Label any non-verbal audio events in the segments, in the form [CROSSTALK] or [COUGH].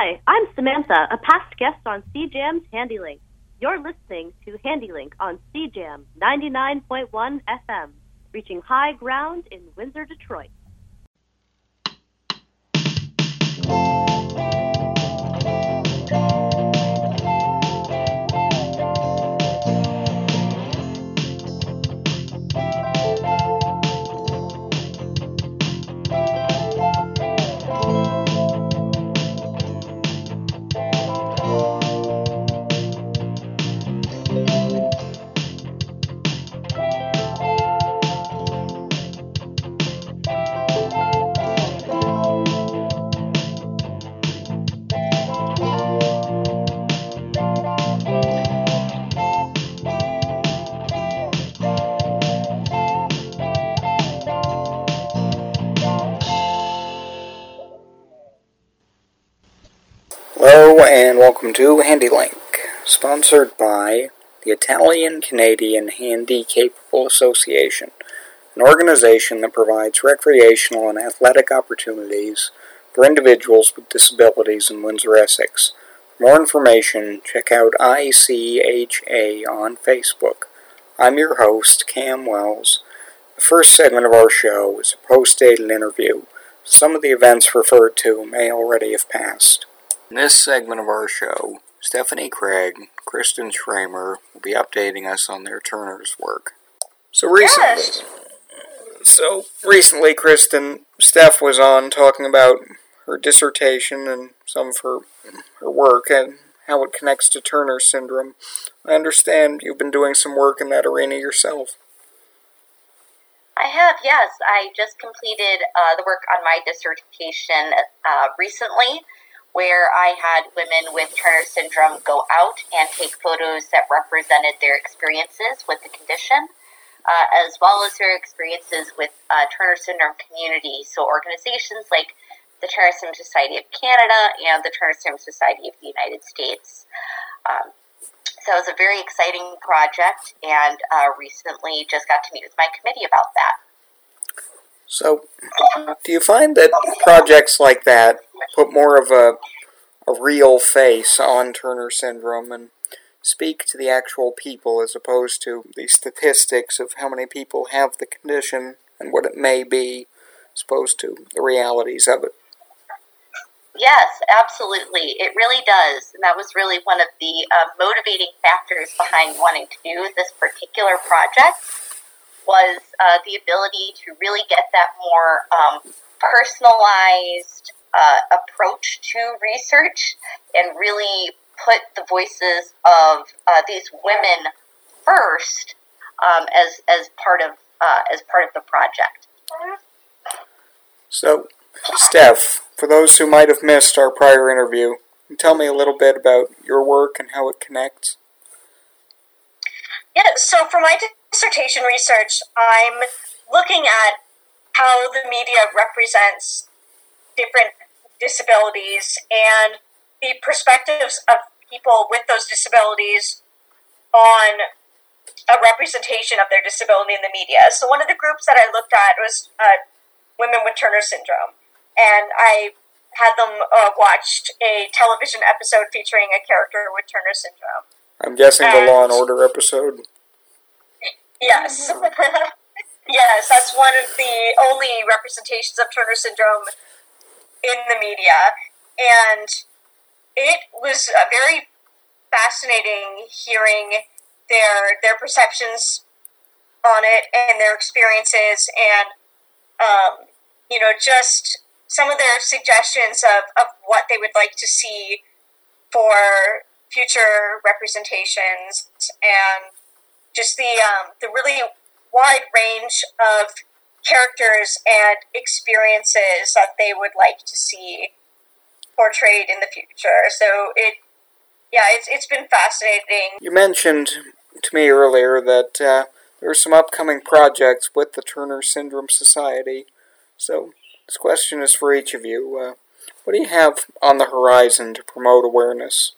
Hi, I'm Samantha, a past guest on CJAM's Handi-Link. You're listening to Handi-Link on CJAM 99.1 FM, reaching high ground in Windsor, Detroit. And welcome to Handi-Link, sponsored by the Italian Canadian Handy Capable Association, an organization that provides recreational and athletic opportunities for individuals with disabilities in Windsor, Essex. For more information, check out ICHA on Facebook. I'm your host, Cam Wells. The first segment of our show is a post-dated interview. Some of the events referred to may already have passed. In this segment of our show, Stephanie Craig, Kristen Schramer will be updating us on their Turner's work. So recently, Yes. so recently, Kristen, Steph was on talking about her dissertation and some of her her work and how it connects to Turner syndrome. I understand you've been doing some work in that arena yourself. I have, yes. I just completed uh, the work on my dissertation uh, recently, where I had women with Turner syndrome go out and take photos that represented their experiences with the condition, uh, as well as their experiences with uh, Turner syndrome community. So organizations like the Turner Syndrome Society of Canada and the Turner Syndrome Society of the United States. Um, so it was a very exciting project, and uh, recently just got to meet with my committee about that. So, do you find that projects like that put more of a, a real face on Turner syndrome and speak to the actual people as opposed to the statistics of how many people have the condition and what it may be, as opposed to the realities of it? Yes, absolutely. It really does. And that was really one of the uh, motivating factors behind wanting to do this particular project was uh, the ability to really get that more um, personalized uh, approach to research and really put the voices of uh, these women first um, as, as part of uh, as part of the project. So, Steph, for those who might have missed our prior interview, tell me a little bit about your work and how it connects. Yeah, so for my dissertation research, I'm looking at how the media represents different disabilities and the perspectives of people with those disabilities on a representation of their disability in the media. So one of the groups that I looked at was uh, women with Turner syndrome, and I had them uh, watched a television episode featuring a character with Turner syndrome. I'm guessing the Law and Order episode. Yes. [LAUGHS] yes, that's one of the only representations of Turner syndrome in the media. And it was very fascinating hearing their their perceptions on it and their experiences and um, you know just some of their suggestions of, of what they would like to see for future representations and just the um, the really wide range of characters and experiences that they would like to see portrayed in the future. So it, yeah, it's it's been fascinating. You mentioned to me earlier that uh, there are some upcoming projects with the Turner Syndrome Society. So, this question is for each of you. Uh, what do you have on the horizon to promote awareness?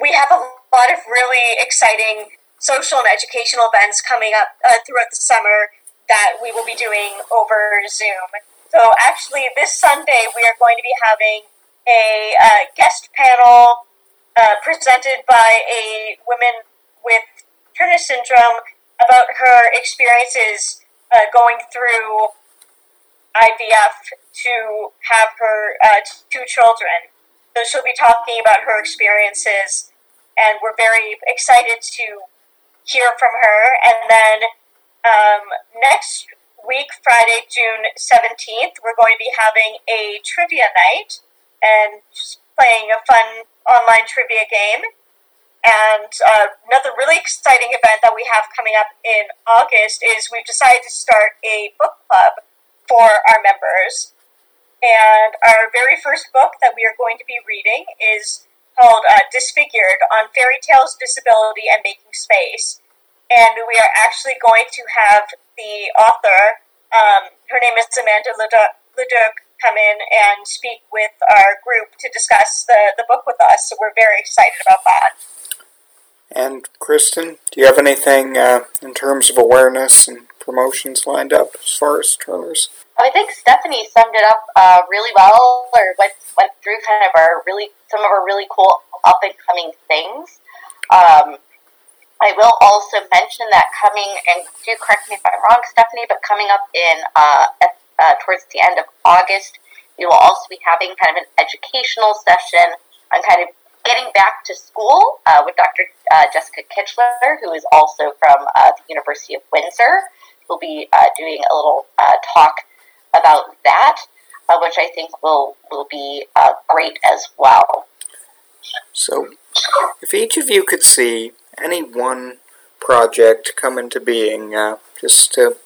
We have a lot of really exciting social and educational events coming up uh, throughout the summer that we will be doing over Zoom. So actually, this Sunday we are going to be having a uh, guest panel uh, presented by a woman with Turner syndrome about her experiences uh, going through IVF to have her uh, two children. So she'll be talking about her experiences, and we're very excited to hear from her. And then um, next week, Friday, June 17th, we're going to be having a trivia night and playing a fun online trivia game. And uh, another really exciting event that we have coming up in August is we've decided to start a book club for our members. And our very first book that we are going to be reading is called uh, Disfigured on Fairy Tales, Disability, and Making Space. And we are actually going to have the author, um, her name is Amanda Leduc, come in and speak with our group to discuss the, the book with us. So we're very excited about that. And Kristen, do you have anything uh, in terms of awareness and promotions lined up as far as Turner's? I think Stephanie summed it up uh, really well, or went went through kind of our really some of our really cool up and coming things. Um, I will also mention that coming, and do correct me if I'm wrong, Stephanie, but coming up in uh, uh, towards the end of August, we will also be having kind of an educational session on kind of getting back to school uh, with Dr. Uh, Jessica Kitchler, who is also from uh, the University of Windsor. We'll be uh, doing a little talk about that, which I think will, will be great as well. So, if each of you could see any one project come into being, just to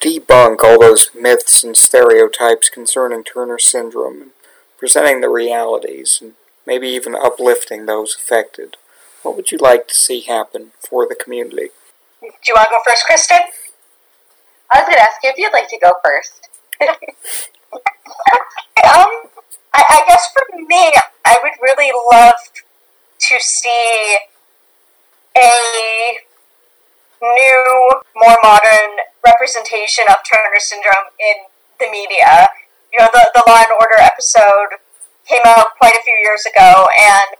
debunk all those myths and stereotypes concerning Turner syndrome and presenting the realities and maybe even uplifting those affected. What would you like to see happen for the community? Do you want to go first, Kristen? I was going to ask you if you'd like to go first. [LAUGHS] um, I, I guess for me, I would really love to see a new, more modern representation of Turner syndrome in the media. You know, the, the Law and Order episode came out quite a few years ago, and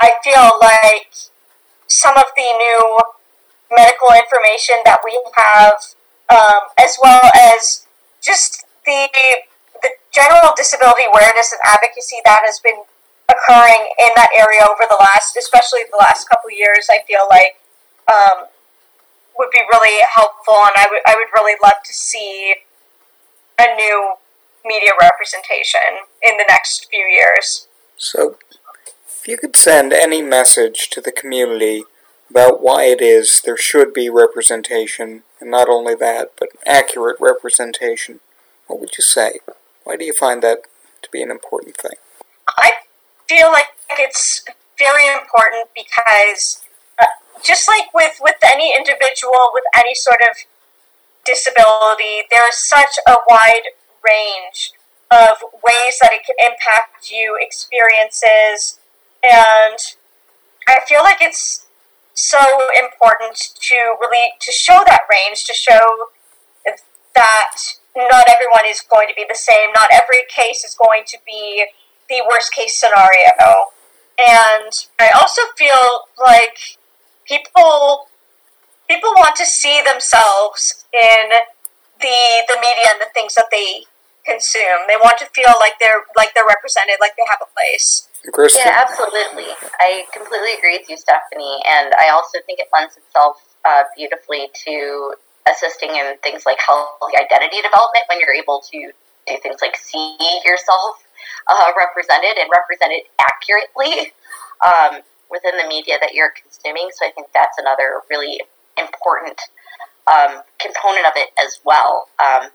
I feel like some of the new medical information that we have, um, as well as just the the general disability awareness and advocacy that has been occurring in that area over the last, especially the last couple years, I feel like um, would be really helpful, and I would I would really love to see a new media representation in the next few years. So, if you could send any message to the community about why it is there should be representation, and not only that, but accurate representation, what would you say? Why do you find that to be an important thing? I feel like it's very important because uh, just like with, with any individual with any sort of disability, there is such a wide range of ways that it can impact you, experiences, and I feel like it's so important to really to show that range, to show that not everyone is going to be the same. Not every case is going to be the worst case scenario. And I also feel like people people want to see themselves in the the media and the things that they consume. They want to feel like they're like they're represented, like they have a place. Kristen. Yeah, absolutely. I completely agree with you, Stephanie, and I also think it lends itself uh, beautifully to assisting in things like healthy identity development when you're able to do things like see yourself uh, represented and represented accurately [LAUGHS] um, within the media that you're consuming. So I think that's another really important um, component of it as well. Um,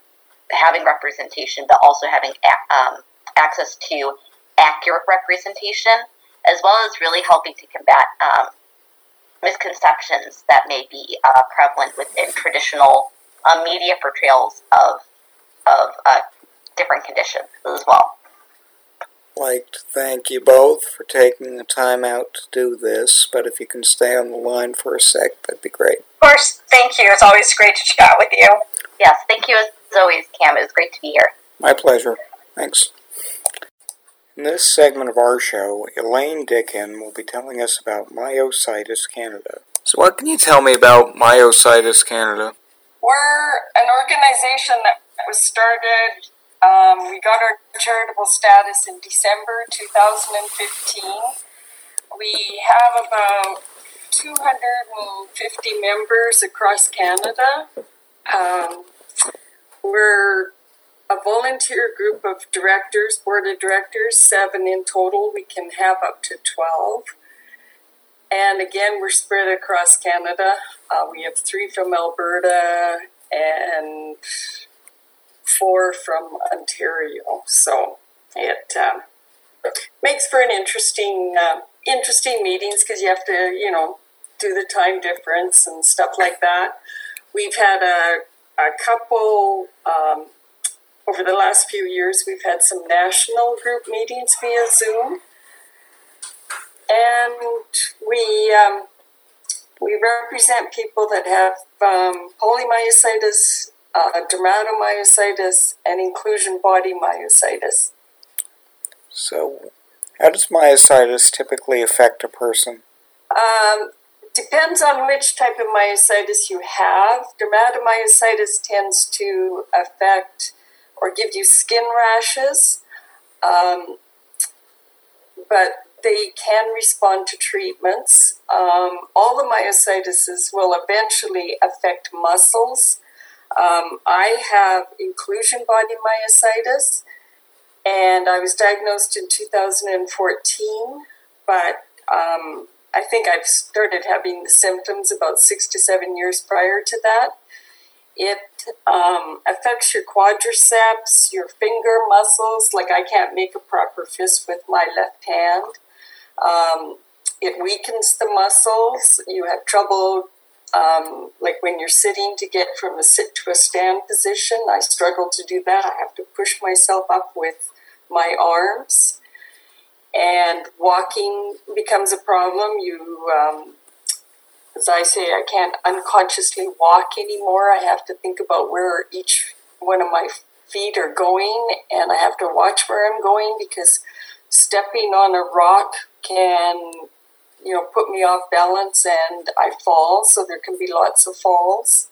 having representation, but also having um, access to accurate representation, as well as really helping to combat um, misconceptions that may be uh, prevalent within traditional uh, media portrayals of of uh, different conditions as well. I'd like to thank you both for taking the time out to do this, but if you can stay on the line for a sec, that'd be great. Of course, thank you. It's always great to chat with you. Yes, thank you as always, Cam. It was great to be here. My pleasure. Thanks. In this segment of our show, Elaine Dickin will be telling us about Myositis Canada. So, what can you tell me about Myositis Canada? We're an organization that was started, um, we got our charitable status in December 2015. We have about 250 members across Canada. Um, we're a volunteer group of directors, board of directors, seven in total. We can have up to 12. And again, we're spread across Canada. Uh, we have three from Alberta and four from Ontario. So it um, makes for an interesting, uh, interesting meetings because you have to, you know, do the time difference and stuff like that. We've had a, a couple um, over the last few years, we've had some national group meetings via Zoom, and we um, we represent people that have um, polymyositis, uh, dermatomyositis, and inclusion body myositis. So, how does myositis typically affect a person? Um, depends on which type of myositis you have. Dermatomyositis tends to affect or give you skin rashes, um, but they can respond to treatments. Um, all the myositis will eventually affect muscles. Um, I have inclusion body myositis, and I was diagnosed in 2014, but um, I think I've started having the symptoms about six to seven years prior to that. It um, affects your quadriceps, your finger muscles. Like I can't make a proper fist with my left hand. Um, it weakens the muscles. You have trouble, um, like when you're sitting, to get from a sit to a stand position. I struggle to do that. I have to push myself up with my arms. And walking becomes a problem. You um, as I say, I can't unconsciously walk anymore. I have to think about where each one of my feet are going, and I have to watch where I'm going because stepping on a rock can, you know, put me off balance and I fall. So there can be lots of falls.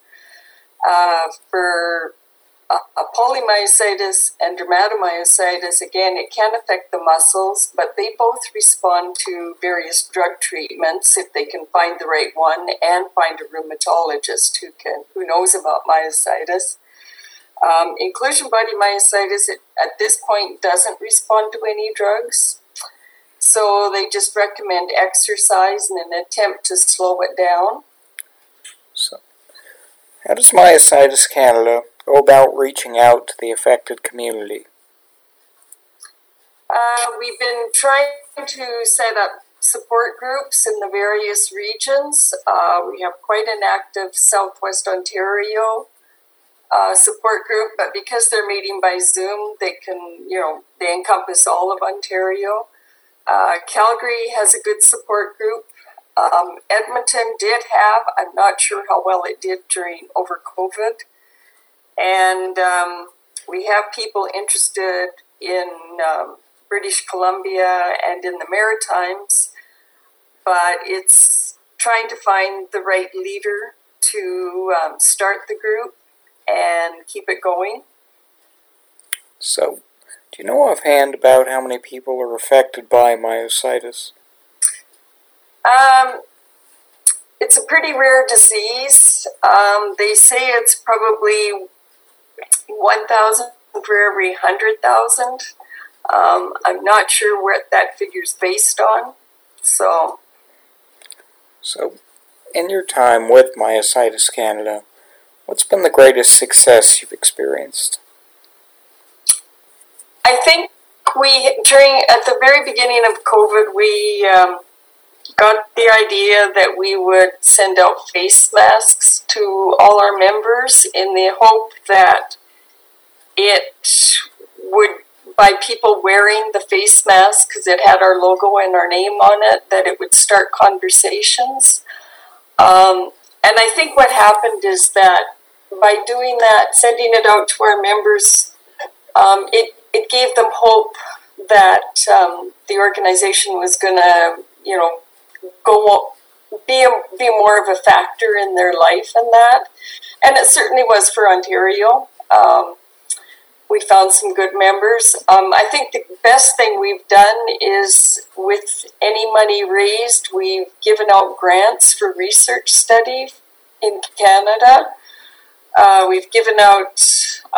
Uh, for a polymyositis and dermatomyositis, again, it can affect the muscles, but they both respond to various drug treatments if they can find the right one and find a rheumatologist who can who knows about myositis. Um, inclusion body myositis it, at this point doesn't respond to any drugs, so they just recommend exercise in an attempt to slow it down. So, how does Myositis Canada go about reaching out to the affected community? Uh, we've been trying to set up support groups in the various regions. Uh, we have quite an active Southwest Ontario uh, support group, but because they're meeting by Zoom, they can, you know, they encompass all of Ontario. Uh, Calgary has a good support group. Um, Edmonton did have, I'm not sure how well it did during over COVID. And um, we have people interested in um, British Columbia and in the Maritimes, but it's trying to find the right leader to um, start the group and keep it going. So, do you know offhand about how many people are affected by myositis? Um, it's a pretty rare disease. Um, they say it's probably 1,000 for every 100,000. Um, I'm not sure what that figure's based on. So, so in your time with Myositis Canada, what's been the greatest success you've experienced? I think we during at the very beginning of COVID, we um, got the idea that we would send out face masks to all our members in the hope that it would by people wearing the face mask because it had our logo and our name on it that it would start conversations. Um, and i think what happened is that by doing that sending it out to our members um, it, it gave them hope that um, the organization was going to, you know, go be a, be more of a factor in their life and that, and it certainly was for Ontario. Um, we found some good members. Um, I think the best thing we've done is with any money raised, we've given out grants for research study in Canada. Uh, we've given out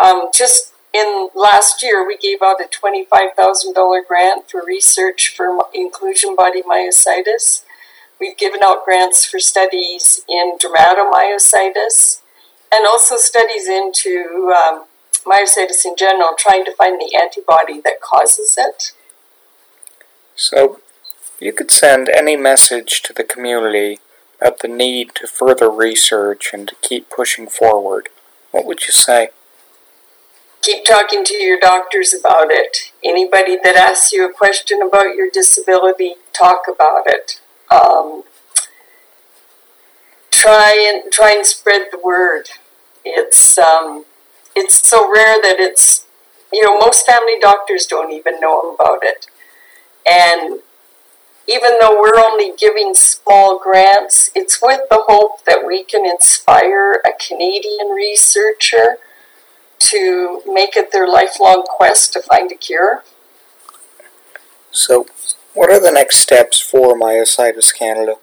um, just in last year, we gave out a $25,000 grant for research for inclusion body myositis. We've given out grants for studies in dermatomyositis and also studies into um, myositis in general, trying to find the antibody that causes it. So, you could send any message to the community about the need to further research and to keep pushing forward. What would you say? Keep talking to your doctors about it. Anybody that asks you a question about your disability, talk about it. Um, try and try and spread the word. It's um, it's so rare that it's you know most family doctors don't even know about it, and even though we're only giving small grants, it's with the hope that we can inspire a Canadian researcher to make it their lifelong quest to find a cure. So, what are the next steps for Myositis Canada?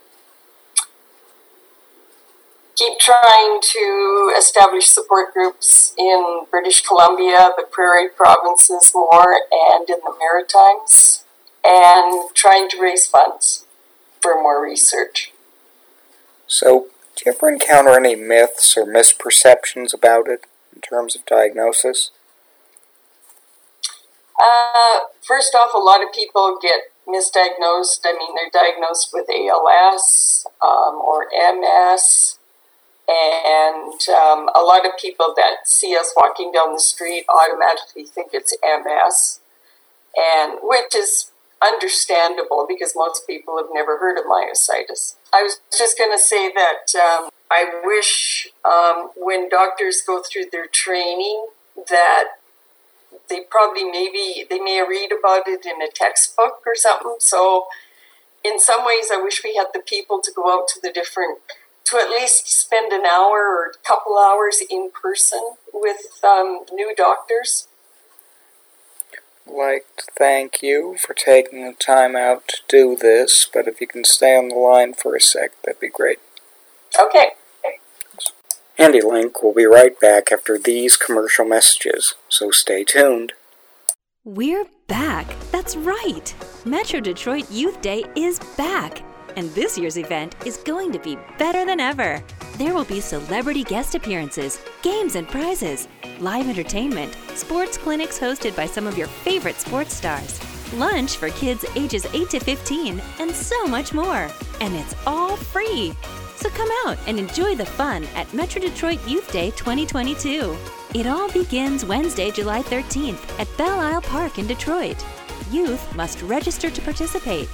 Keep trying to establish support groups in British Columbia, the Prairie provinces more, and in the Maritimes, and trying to raise funds for more research. So, do you ever encounter any myths or misperceptions about it? Terms of diagnosis? Uh, first off, a lot of people get misdiagnosed. I mean, they're diagnosed with ALS um, or MS. And um, a lot of people that see us walking down the street automatically think it's MS, and which is understandable because most people have never heard of myositis. I was just going to say that um, I wish um, when doctors go through their training that they probably maybe they may read about it in a textbook or something. So in some ways, I wish we had the people to go out to the different to at least spend an hour or a couple hours in person with um, new doctors. like to thank you for taking the time out to do this, but if you can stay on the line for a sec, that'd be great. Okay. Handi-Link will be right back after these commercial messages, so stay tuned. We're back. That's right. Metro Detroit Youth Day is back. And this year's event is going to be better than ever. There will be celebrity guest appearances, games and prizes, live entertainment, sports clinics hosted by some of your favorite sports stars, lunch for kids ages 8 to 15, and so much more. And it's all free. So come out and enjoy the fun at Metro Detroit Youth Day 2022. It all begins Wednesday, July 13th at Belle Isle Park in Detroit. Youth must register to participate.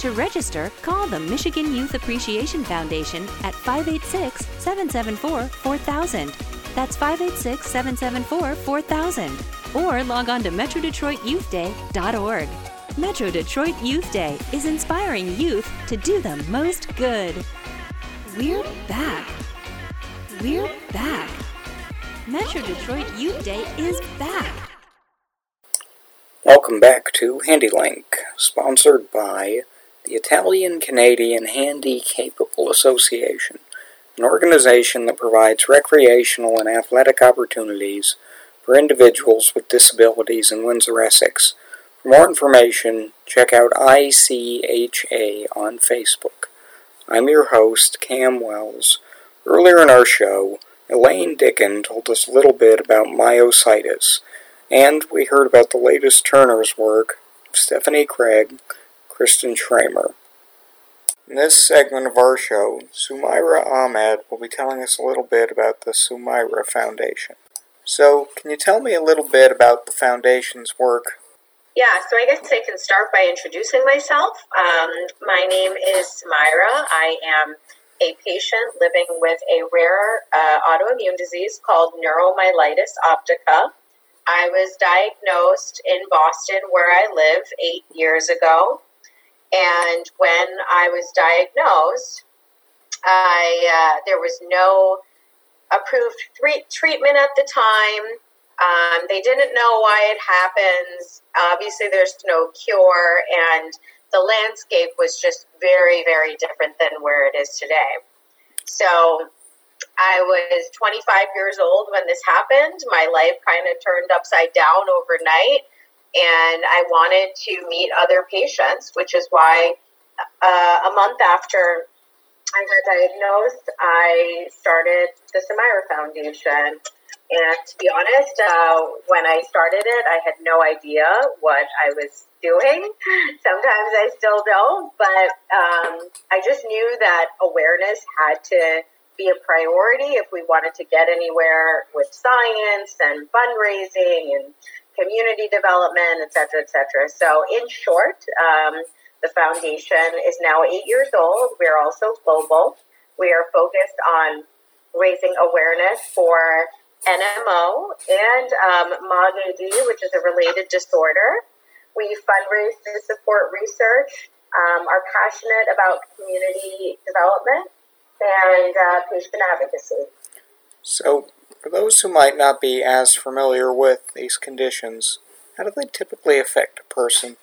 To register, call the Michigan Youth Appreciation Foundation at 586 774 4000. That's 586 774 4000. Or log on to MetroDetroitYouthDay.org. Metro Detroit Youth Day is inspiring youth to do the most good. We're back. We're back. Metro Detroit Youth Day is back. Welcome back to Handi-Link, sponsored by the Italian Canadian Handy Capable Association, an organization that provides recreational and athletic opportunities for individuals with disabilities in Windsor, Essex. For more information, check out ICHA on Facebook. I'm your host, Cam Wells. Earlier in our show, Elaine Dicken told us a little bit about myositis, and we heard about the latest Turner's work Stephanie Craig, Kristen Schramer. In this segment of our show, Sumaira Ahmed will be telling us a little bit about the Sumaira Foundation. So, can you tell me a little bit about the Foundation's work yeah, so I guess I can start by introducing myself. Um, my name is Sumaira. I am a patient living with a rare uh, autoimmune disease called neuromyelitis optica. I was diagnosed in Boston, where I live, eight years ago. And when I was diagnosed, I uh, there was no approved treatment at the time. Um, they didn't know why it happens. Obviously, there's no cure, and the landscape was just very, very different than where it is today. So, I was 25 years old when this happened. My life kind of turned upside down overnight, and I wanted to meet other patients, which is why uh, a month after I got diagnosed, I started the Sumaira Foundation. And to be honest, uh, when I started it, I had no idea what I was doing. [LAUGHS] Sometimes I still don't, but um, I just knew that awareness had to be a priority if we wanted to get anywhere with science and fundraising and community development, et cetera, et cetera. So, in short, um, the foundation is now eight years old. We're also global. We are focused on raising awareness for NMO and um, MOG-AD, which is a related disorder. We fundraise to support research, um, are passionate about community development and uh, patient advocacy. So, for those who might not be as familiar with these conditions, how do they typically affect a person?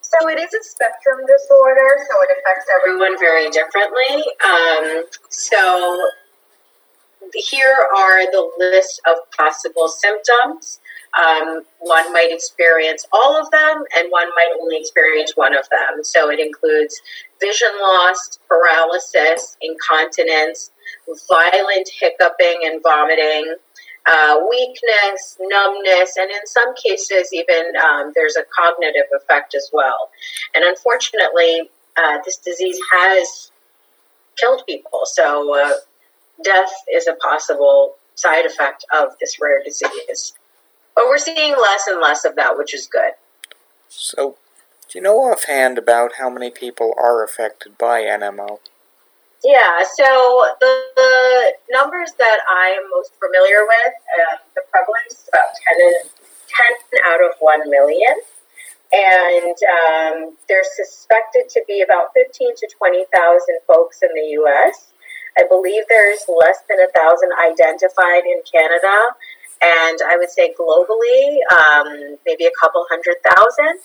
So it is a spectrum disorder, so it affects everyone very differently. Um, so here are the list of possible symptoms. Um, one might experience all of them, and one might only experience one of them. So it includes vision loss, paralysis, incontinence, violent hiccuping and vomiting, uh, weakness, numbness, and in some cases, even um, there's a cognitive effect as well. And unfortunately, uh, this disease has killed people. So, uh, death is a possible side effect of this rare disease. But we're seeing less and less of that, which is good. So, do you know offhand about how many people are affected by NMO? Yeah, so the, the numbers that I am most familiar with, uh, the prevalence is about 10, 10 out of 1 million. And um, they're suspected to be about 15 to 20,000 folks in the US. I believe there's less than a thousand identified in Canada, and I would say globally, um, maybe a couple hundred thousand.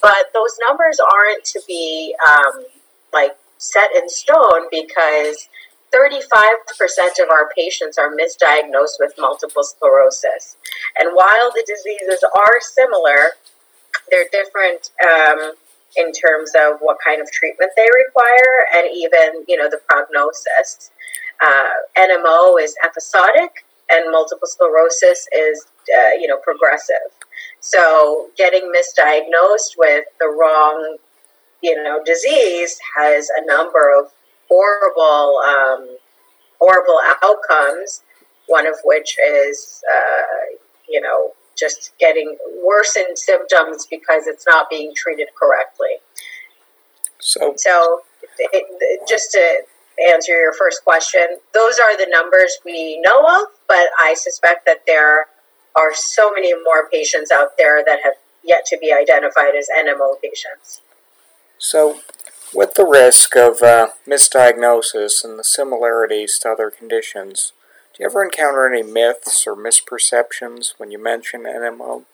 But those numbers aren't to be um, like set in stone because 35% of our patients are misdiagnosed with multiple sclerosis. And while the diseases are similar, they're different um, in terms of what kind of treatment they require and even, you know, the prognosis. Uh, NMO is episodic and multiple sclerosis is, uh, you know, progressive. So getting misdiagnosed with the wrong you know, disease has a number of horrible, um, horrible outcomes. One of which is, uh, you know, just getting worsened symptoms because it's not being treated correctly. So, so it, it, just to answer your first question, those are the numbers we know of, but I suspect that there are so many more patients out there that have yet to be identified as NMO patients. So, with the risk of uh, misdiagnosis and the similarities to other conditions, do you ever encounter any myths or misperceptions when you mention NMO?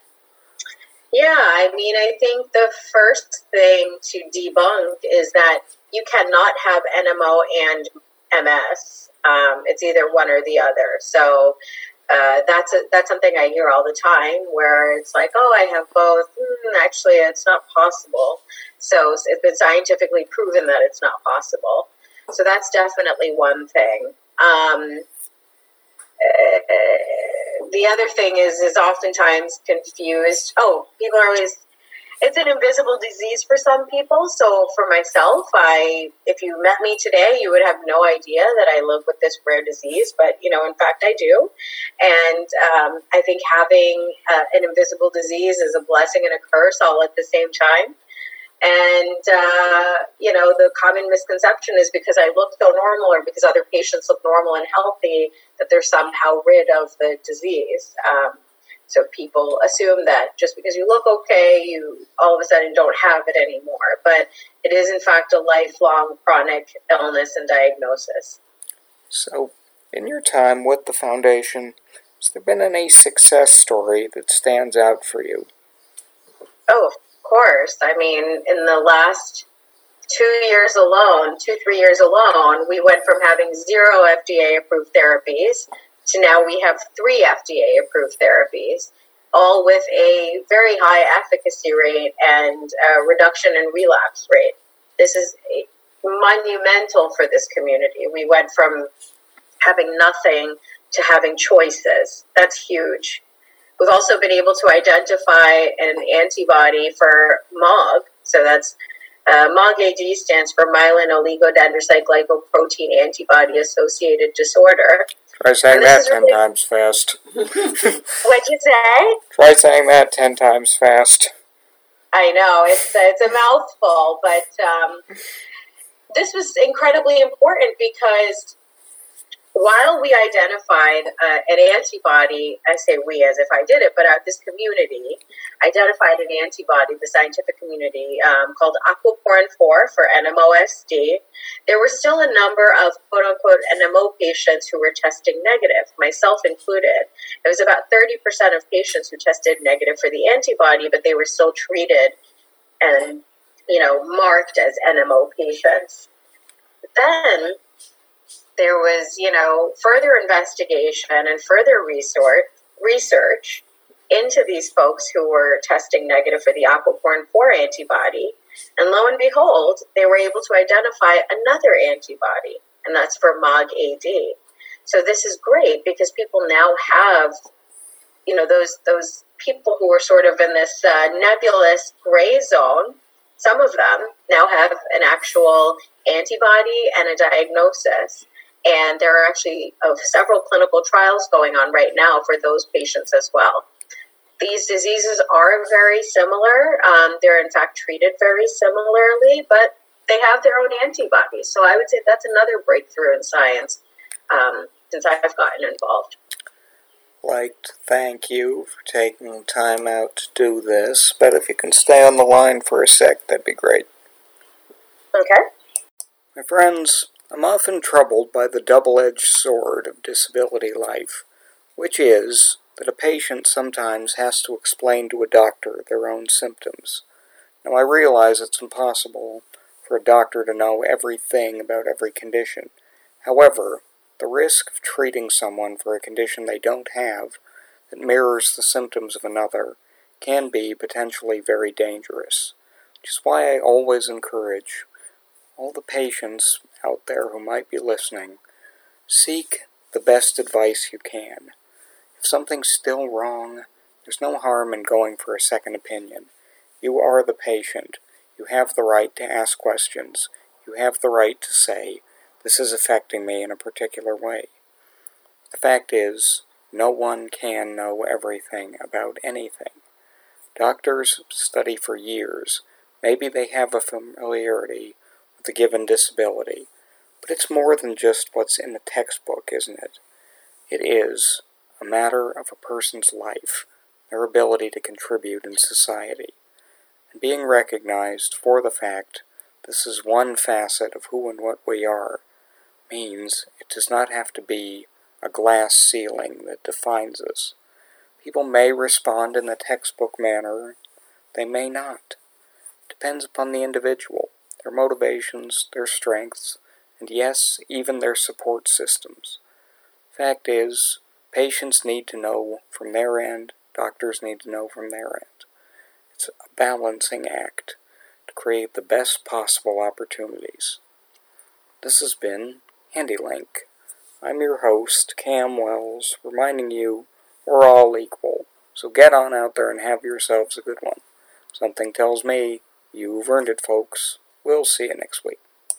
Yeah, I mean, I think the first thing to debunk is that you cannot have NMO and MS. Um, it's either one or the other. So uh, that's a, that's something I hear all the time, where it's like, oh, I have both. Mm, actually, it's not possible. So it's been scientifically proven that it's not possible. So that's definitely one thing. Um, the other thing is is oftentimes confused. Oh, people are always it's an invisible disease for some people. So for myself, I if you met me today, you would have no idea that I live with this rare disease. But you know, in fact, I do. And um, I think having uh, an invisible disease is a blessing and a curse all at the same time. And, uh, you know, the common misconception is because I look so normal or because other patients look normal and healthy that they're somehow rid of the disease. Um, So people assume that just because you look okay, you all of a sudden don't have it anymore. But it is, in fact, a lifelong chronic illness and diagnosis. So, in your time with the foundation, has there been any success story that stands out for you? Oh, course. I mean, in the last two years alone, two, three years alone, we went from having zero FDA approved therapies to now we have three FDA approved therapies, all with a very high efficacy rate and reduction in relapse rate. This is monumental for this community. We went from having nothing to having choices. That's huge. We've also been able to identify an antibody for MOG. So that's uh, MOG-AD stands for myelin oligodendrocyte glycoprotein antibody associated disorder. Try saying that ten really... times fast. [LAUGHS] [LAUGHS] What'd you say? Try saying that ten times fast. I know it's it's a mouthful, but um, this was incredibly important because while we identified uh, an antibody, I say we as if I did it, but this community identified an antibody, the scientific community, um, called aquaporin 4 for NMOSD, there were still a number of quote unquote NMO patients who were testing negative, myself included. It was about 30% of patients who tested negative for the antibody, but they were still treated and, you know, marked as NMO patients. Then there was, you know, further investigation and further research, research into these folks who were testing negative for the aquaporin 4 antibody. And lo and behold, they were able to identify another antibody, and that's for MOG-AD. So this is great because people now have, you know, those those people who were sort of in this uh, nebulous gray zone. Some of them now have an actual antibody and a diagnosis. And there are actually uh, several clinical trials going on right now for those patients as well. These diseases are very similar. Um, they're, in fact, treated very similarly, but they have their own antibodies. So I would say that's another breakthrough in science um, since I've gotten involved. Like to thank you for taking time out to do this, but if you can stay on the line for a sec, that'd be great. Okay. My friends, I'm often troubled by the double edged sword of disability life, which is that a patient sometimes has to explain to a doctor their own symptoms. Now, I realize it's impossible for a doctor to know everything about every condition. However, the risk of treating someone for a condition they don't have that mirrors the symptoms of another can be potentially very dangerous, which is why I always encourage all the patients out there who might be listening, seek the best advice you can. If something's still wrong, there's no harm in going for a second opinion. You are the patient. You have the right to ask questions. You have the right to say, this is affecting me in a particular way. The fact is, no one can know everything about anything. Doctors study for years. Maybe they have a familiarity with a given disability, but it's more than just what's in the textbook, isn't it? It is a matter of a person's life, their ability to contribute in society, and being recognized for the fact this is one facet of who and what we are means it does not have to be a glass ceiling that defines us. People may respond in the textbook manner, they may not. It depends upon the individual, their motivations, their strengths, and yes, even their support systems. Fact is, patients need to know from their end, doctors need to know from their end. It's a balancing act to create the best possible opportunities. This has been Handi-Link. I'm your host, Cam Wells, reminding you we're all equal, so get on out there and have yourselves a good one. Something tells me you've earned it, folks. We'll see you next week.